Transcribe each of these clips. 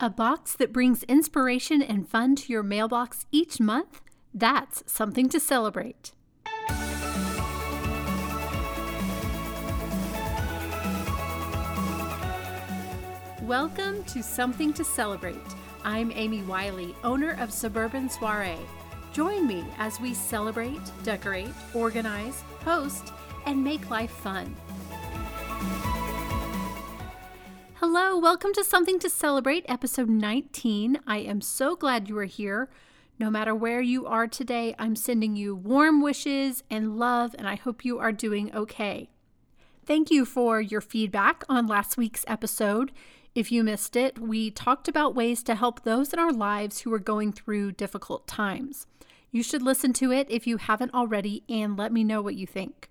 A box that brings inspiration and fun to your mailbox each month? That's something to celebrate. Welcome to Something to Celebrate. I'm Amy Wiley, owner of Suburban Soiree. Join me as we celebrate, decorate, organize, host, and make life fun. Hello, welcome to Something to Celebrate, episode 19. I am so glad you are here. No matter where you are today, I'm sending you warm wishes and love, and I hope you are doing okay. Thank you for your feedback on last week's episode. If you missed it, we talked about ways to help those in our lives who are going through difficult times. You should listen to it if you haven't already and let me know what you think.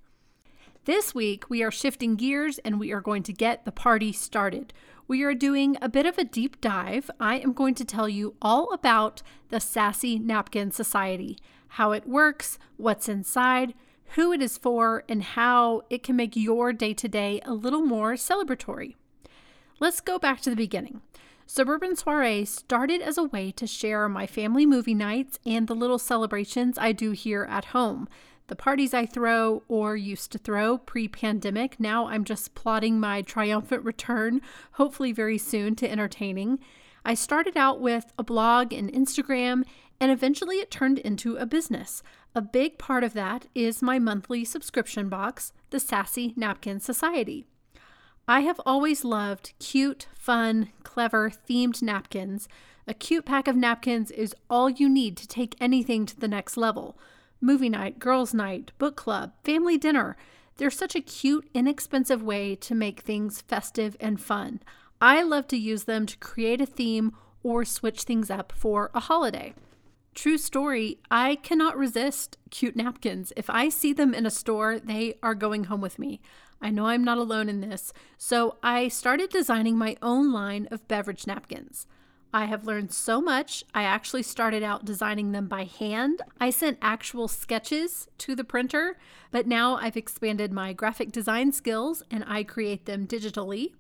This week, we are shifting gears and we are going to get the party started. We are doing a bit of a deep dive. I am going to tell you all about the Sassy Napkin Society, how it works, what's inside, who it is for, and how it can make your day to day a little more celebratory. Let's go back to the beginning. Suburban Soiree started as a way to share my family movie nights and the little celebrations I do here at home the parties I throw or used to throw pre pandemic. Now I'm just plotting my triumphant return, hopefully very soon, to entertaining. I started out with a blog and Instagram, and eventually it turned into a business. A big part of that is my monthly subscription box, the Sassy Napkin Society. I have always loved cute, fun, clever, themed napkins. A cute pack of napkins is all you need to take anything to the next level movie night, girls' night, book club, family dinner. They're such a cute, inexpensive way to make things festive and fun. I love to use them to create a theme or switch things up for a holiday. True story, I cannot resist cute napkins. If I see them in a store, they are going home with me. I know I'm not alone in this, so I started designing my own line of beverage napkins. I have learned so much. I actually started out designing them by hand. I sent actual sketches to the printer, but now I've expanded my graphic design skills and I create them digitally.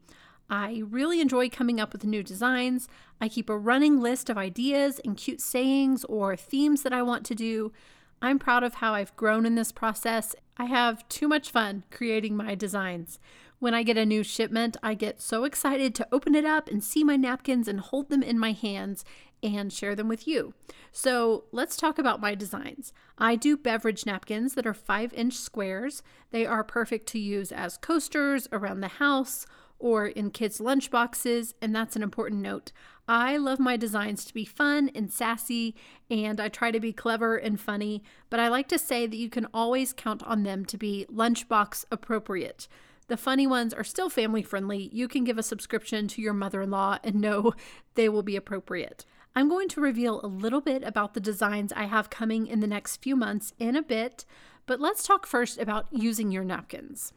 I really enjoy coming up with new designs. I keep a running list of ideas and cute sayings or themes that I want to do. I'm proud of how I've grown in this process. I have too much fun creating my designs. When I get a new shipment, I get so excited to open it up and see my napkins and hold them in my hands and share them with you. So let's talk about my designs. I do beverage napkins that are five inch squares. They are perfect to use as coasters around the house or in kids' lunch boxes, and that's an important note. I love my designs to be fun and sassy, and I try to be clever and funny, but I like to say that you can always count on them to be lunchbox appropriate. The funny ones are still family friendly. You can give a subscription to your mother in law and know they will be appropriate. I'm going to reveal a little bit about the designs I have coming in the next few months in a bit, but let's talk first about using your napkins.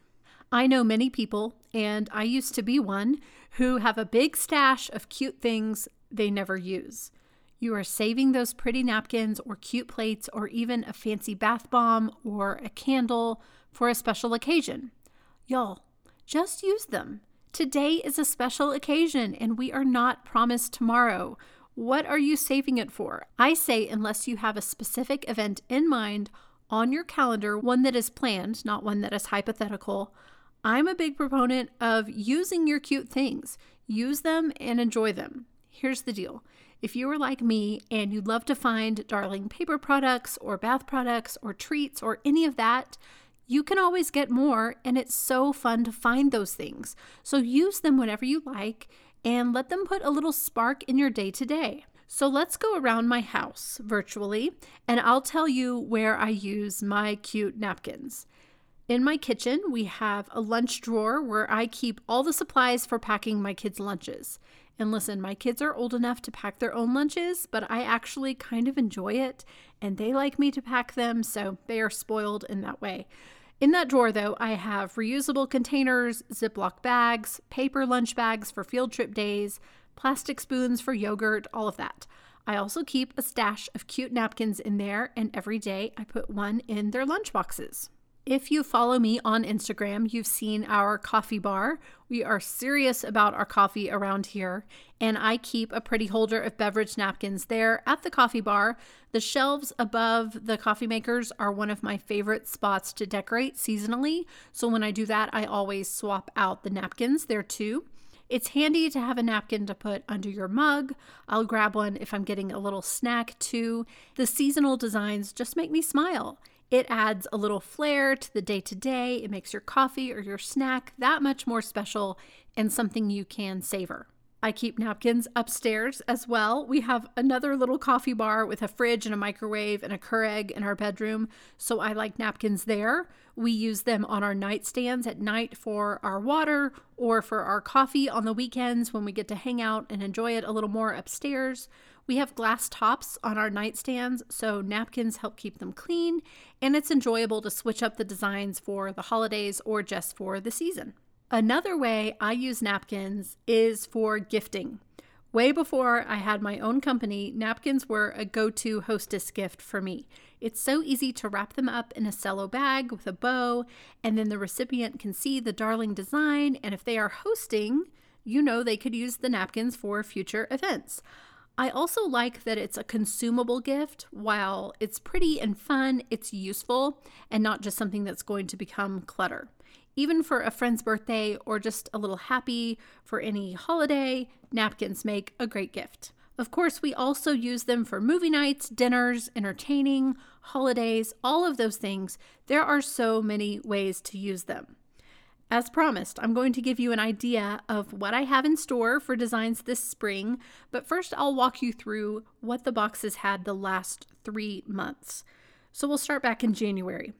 I know many people, and I used to be one, who have a big stash of cute things they never use. You are saving those pretty napkins or cute plates or even a fancy bath bomb or a candle for a special occasion. Y'all, just use them. Today is a special occasion and we are not promised tomorrow. What are you saving it for? I say, unless you have a specific event in mind on your calendar, one that is planned, not one that is hypothetical. I'm a big proponent of using your cute things. Use them and enjoy them. Here's the deal if you are like me and you'd love to find darling paper products or bath products or treats or any of that, you can always get more, and it's so fun to find those things. So use them whenever you like and let them put a little spark in your day to day. So let's go around my house virtually, and I'll tell you where I use my cute napkins. In my kitchen, we have a lunch drawer where I keep all the supplies for packing my kids' lunches. And listen, my kids are old enough to pack their own lunches, but I actually kind of enjoy it, and they like me to pack them, so they are spoiled in that way. In that drawer, though, I have reusable containers, Ziploc bags, paper lunch bags for field trip days, plastic spoons for yogurt, all of that. I also keep a stash of cute napkins in there, and every day I put one in their lunch boxes. If you follow me on Instagram, you've seen our coffee bar. We are serious about our coffee around here, and I keep a pretty holder of beverage napkins there at the coffee bar. The shelves above the coffee makers are one of my favorite spots to decorate seasonally. So when I do that, I always swap out the napkins there too. It's handy to have a napkin to put under your mug. I'll grab one if I'm getting a little snack too. The seasonal designs just make me smile. It adds a little flair to the day to day. It makes your coffee or your snack that much more special and something you can savor. I keep napkins upstairs as well. We have another little coffee bar with a fridge and a microwave and a Keurig in our bedroom, so I like napkins there. We use them on our nightstands at night for our water or for our coffee on the weekends when we get to hang out and enjoy it a little more upstairs. We have glass tops on our nightstands, so napkins help keep them clean, and it's enjoyable to switch up the designs for the holidays or just for the season. Another way I use napkins is for gifting. Way before I had my own company, napkins were a go to hostess gift for me. It's so easy to wrap them up in a cello bag with a bow, and then the recipient can see the darling design. And if they are hosting, you know they could use the napkins for future events. I also like that it's a consumable gift. While it's pretty and fun, it's useful and not just something that's going to become clutter. Even for a friend's birthday or just a little happy for any holiday, napkins make a great gift. Of course, we also use them for movie nights, dinners, entertaining, holidays, all of those things. There are so many ways to use them. As promised, I'm going to give you an idea of what I have in store for designs this spring, but first I'll walk you through what the boxes had the last three months. So we'll start back in January.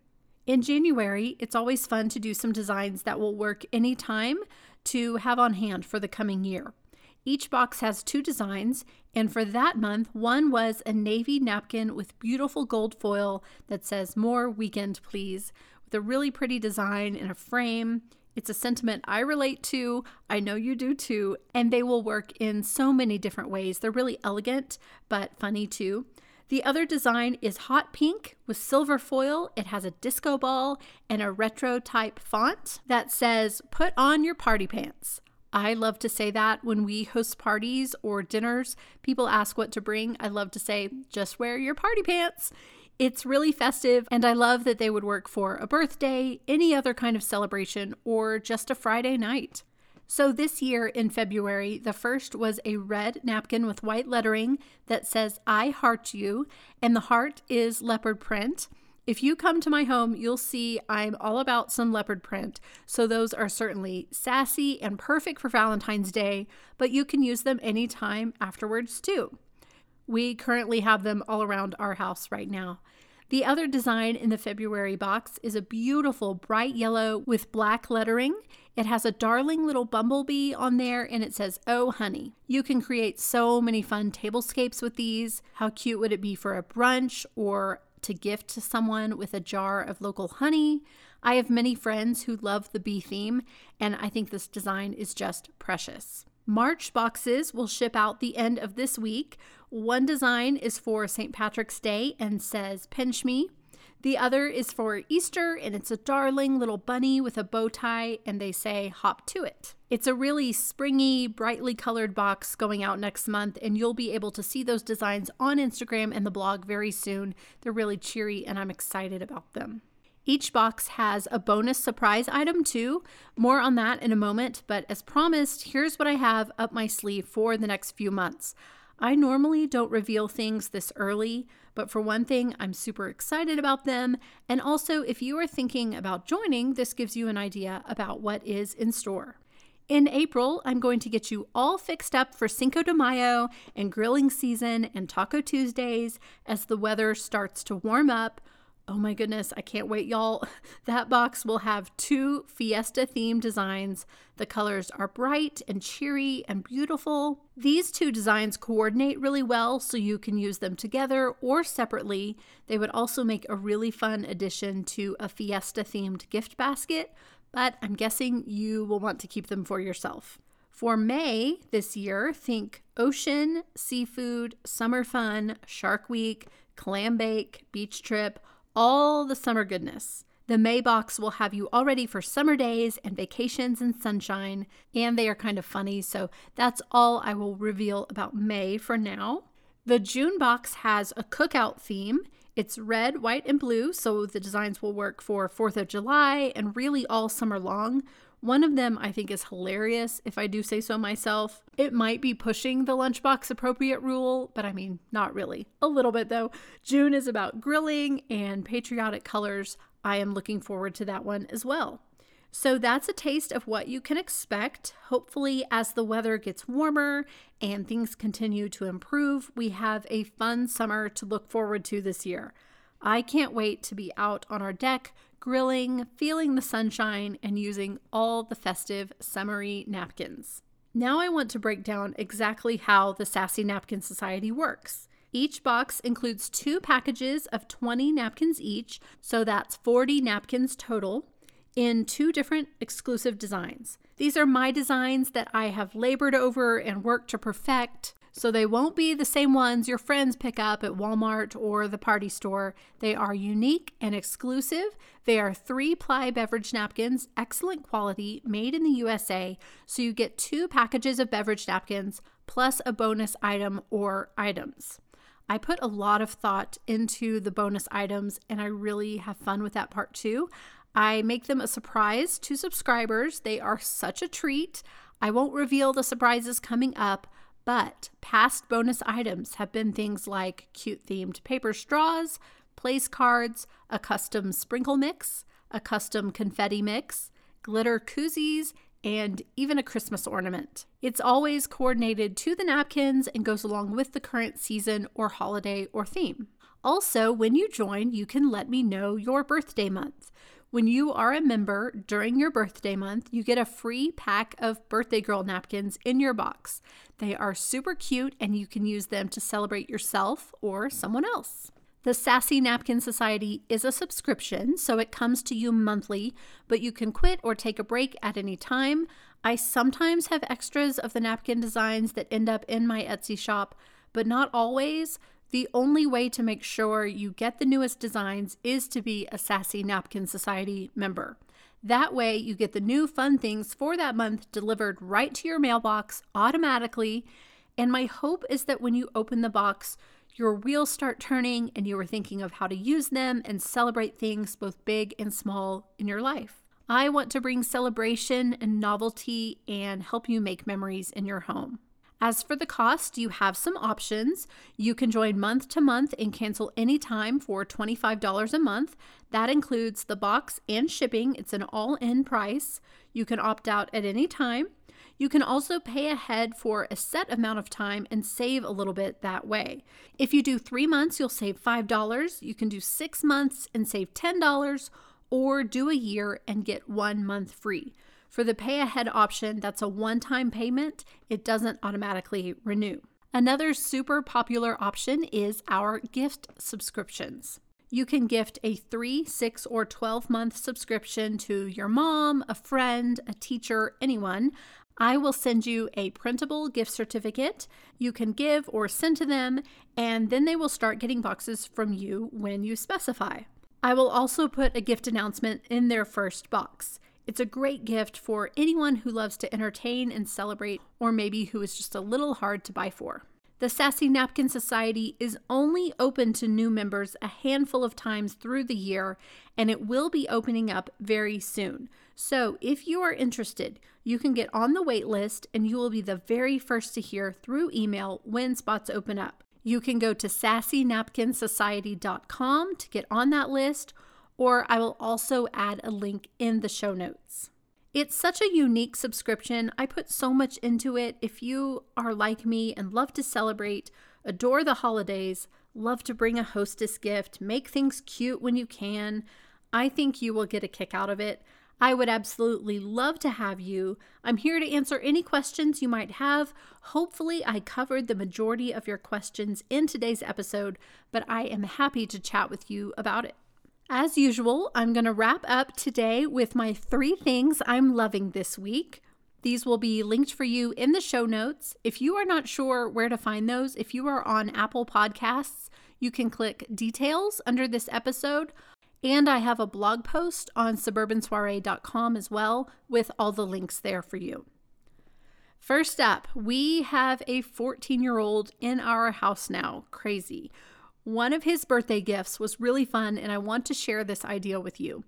In January, it's always fun to do some designs that will work anytime to have on hand for the coming year. Each box has two designs, and for that month, one was a navy napkin with beautiful gold foil that says More Weekend Please, with a really pretty design in a frame. It's a sentiment I relate to. I know you do too. And they will work in so many different ways. They're really elegant, but funny too. The other design is hot pink with silver foil. It has a disco ball and a retro type font that says, Put on your party pants. I love to say that when we host parties or dinners. People ask what to bring. I love to say, Just wear your party pants. It's really festive, and I love that they would work for a birthday, any other kind of celebration, or just a Friday night. So, this year in February, the first was a red napkin with white lettering that says, I heart you, and the heart is leopard print. If you come to my home, you'll see I'm all about some leopard print. So, those are certainly sassy and perfect for Valentine's Day, but you can use them anytime afterwards too. We currently have them all around our house right now. The other design in the February box is a beautiful bright yellow with black lettering. It has a darling little bumblebee on there and it says, Oh, honey. You can create so many fun tablescapes with these. How cute would it be for a brunch or to gift to someone with a jar of local honey? I have many friends who love the bee theme, and I think this design is just precious. March boxes will ship out the end of this week. One design is for St. Patrick's Day and says, Pinch me. The other is for Easter, and it's a darling little bunny with a bow tie, and they say, hop to it. It's a really springy, brightly colored box going out next month, and you'll be able to see those designs on Instagram and the blog very soon. They're really cheery, and I'm excited about them. Each box has a bonus surprise item too. More on that in a moment, but as promised, here's what I have up my sleeve for the next few months. I normally don't reveal things this early, but for one thing, I'm super excited about them. And also, if you are thinking about joining, this gives you an idea about what is in store. In April, I'm going to get you all fixed up for Cinco de Mayo and grilling season and Taco Tuesdays as the weather starts to warm up. Oh my goodness, I can't wait, y'all. That box will have two fiesta themed designs. The colors are bright and cheery and beautiful. These two designs coordinate really well, so you can use them together or separately. They would also make a really fun addition to a fiesta themed gift basket, but I'm guessing you will want to keep them for yourself. For May this year, think ocean, seafood, summer fun, shark week, clam bake, beach trip all the summer goodness. The May box will have you all ready for summer days and vacations and sunshine, and they are kind of funny, so that's all I will reveal about May for now. The June box has a cookout theme. It's red, white, and blue, so the designs will work for 4th of July and really all summer long. One of them I think is hilarious, if I do say so myself. It might be pushing the lunchbox appropriate rule, but I mean, not really. A little bit though. June is about grilling and patriotic colors. I am looking forward to that one as well. So that's a taste of what you can expect. Hopefully, as the weather gets warmer and things continue to improve, we have a fun summer to look forward to this year. I can't wait to be out on our deck grilling, feeling the sunshine, and using all the festive summery napkins. Now I want to break down exactly how the Sassy Napkin Society works. Each box includes two packages of 20 napkins each, so that's 40 napkins total, in two different exclusive designs. These are my designs that I have labored over and worked to perfect. So they won't be the same ones your friends pick up at Walmart or the party store. They are unique and exclusive. They are three ply beverage napkins, excellent quality, made in the USA. So you get two packages of beverage napkins plus a bonus item or items. I put a lot of thought into the bonus items and I really have fun with that part too. I make them a surprise to subscribers. They are such a treat. I won't reveal the surprises coming up, but past bonus items have been things like cute themed paper straws, place cards, a custom sprinkle mix, a custom confetti mix, glitter koozies, and even a Christmas ornament. It's always coordinated to the napkins and goes along with the current season or holiday or theme. Also, when you join, you can let me know your birthday month. When you are a member during your birthday month, you get a free pack of birthday girl napkins in your box. They are super cute and you can use them to celebrate yourself or someone else. The Sassy Napkin Society is a subscription, so it comes to you monthly, but you can quit or take a break at any time. I sometimes have extras of the napkin designs that end up in my Etsy shop, but not always. The only way to make sure you get the newest designs is to be a Sassy Napkin Society member. That way, you get the new fun things for that month delivered right to your mailbox automatically. And my hope is that when you open the box, your wheels start turning and you are thinking of how to use them and celebrate things both big and small in your life. I want to bring celebration and novelty and help you make memories in your home. As for the cost, you have some options. You can join month to month and cancel anytime for $25 a month. That includes the box and shipping, it's an all in price. You can opt out at any time. You can also pay ahead for a set amount of time and save a little bit that way. If you do three months, you'll save $5. You can do six months and save $10, or do a year and get one month free. For the pay ahead option, that's a one time payment, it doesn't automatically renew. Another super popular option is our gift subscriptions. You can gift a three, six, or 12 month subscription to your mom, a friend, a teacher, anyone. I will send you a printable gift certificate you can give or send to them, and then they will start getting boxes from you when you specify. I will also put a gift announcement in their first box. It's a great gift for anyone who loves to entertain and celebrate, or maybe who is just a little hard to buy for. The Sassy Napkin Society is only open to new members a handful of times through the year, and it will be opening up very soon. So, if you are interested, you can get on the wait list and you will be the very first to hear through email when spots open up. You can go to sassynapkinsociety.com to get on that list or I will also add a link in the show notes. It's such a unique subscription. I put so much into it. If you are like me and love to celebrate, adore the holidays, love to bring a hostess gift, make things cute when you can, I think you will get a kick out of it. I would absolutely love to have you. I'm here to answer any questions you might have. Hopefully, I covered the majority of your questions in today's episode, but I am happy to chat with you about it. As usual, I'm going to wrap up today with my three things I'm loving this week. These will be linked for you in the show notes. If you are not sure where to find those, if you are on Apple Podcasts, you can click details under this episode. And I have a blog post on suburbansoiree.com as well with all the links there for you. First up, we have a 14 year old in our house now. Crazy. One of his birthday gifts was really fun, and I want to share this idea with you.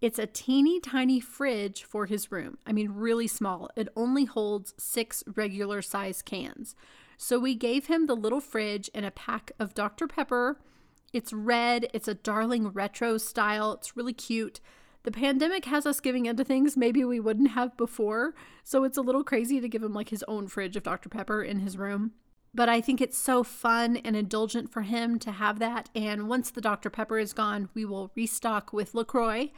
It's a teeny tiny fridge for his room. I mean, really small. It only holds six regular size cans. So we gave him the little fridge and a pack of Dr. Pepper. It's red, it's a darling retro style, it's really cute. The pandemic has us giving into things maybe we wouldn't have before, so it's a little crazy to give him like his own fridge of Dr. Pepper in his room. But I think it's so fun and indulgent for him to have that. And once the Dr. Pepper is gone, we will restock with LaCroix.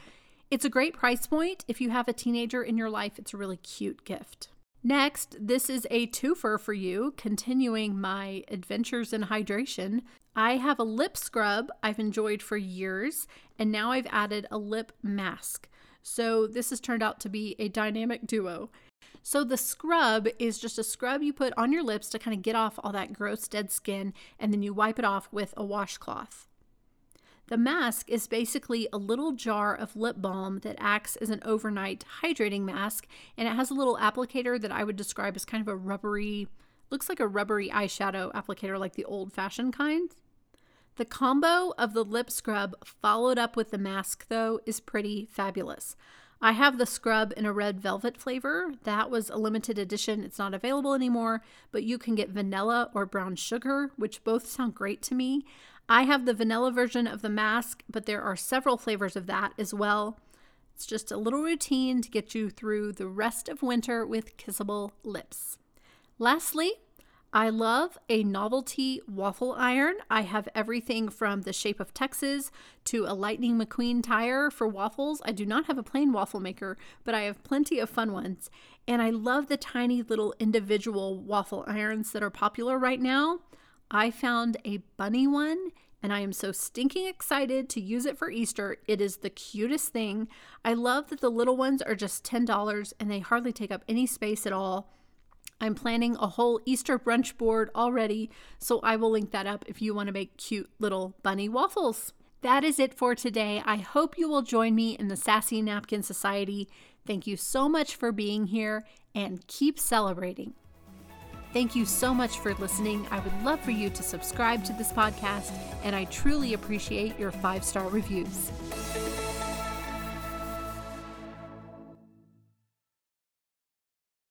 It's a great price point. If you have a teenager in your life, it's a really cute gift. Next, this is a twofer for you, continuing my adventures in hydration. I have a lip scrub I've enjoyed for years, and now I've added a lip mask. So this has turned out to be a dynamic duo. So the scrub is just a scrub you put on your lips to kind of get off all that gross dead skin, and then you wipe it off with a washcloth. The mask is basically a little jar of lip balm that acts as an overnight hydrating mask, and it has a little applicator that I would describe as kind of a rubbery, looks like a rubbery eyeshadow applicator, like the old fashioned kind. The combo of the lip scrub followed up with the mask, though, is pretty fabulous. I have the scrub in a red velvet flavor. That was a limited edition. It's not available anymore, but you can get vanilla or brown sugar, which both sound great to me. I have the vanilla version of the mask, but there are several flavors of that as well. It's just a little routine to get you through the rest of winter with kissable lips. Lastly, I love a novelty waffle iron. I have everything from the shape of Texas to a Lightning McQueen tire for waffles. I do not have a plain waffle maker, but I have plenty of fun ones. And I love the tiny little individual waffle irons that are popular right now. I found a bunny one and I am so stinking excited to use it for Easter. It is the cutest thing. I love that the little ones are just $10 and they hardly take up any space at all. I'm planning a whole Easter brunch board already, so I will link that up if you want to make cute little bunny waffles. That is it for today. I hope you will join me in the Sassy Napkin Society. Thank you so much for being here and keep celebrating. Thank you so much for listening. I would love for you to subscribe to this podcast, and I truly appreciate your five star reviews.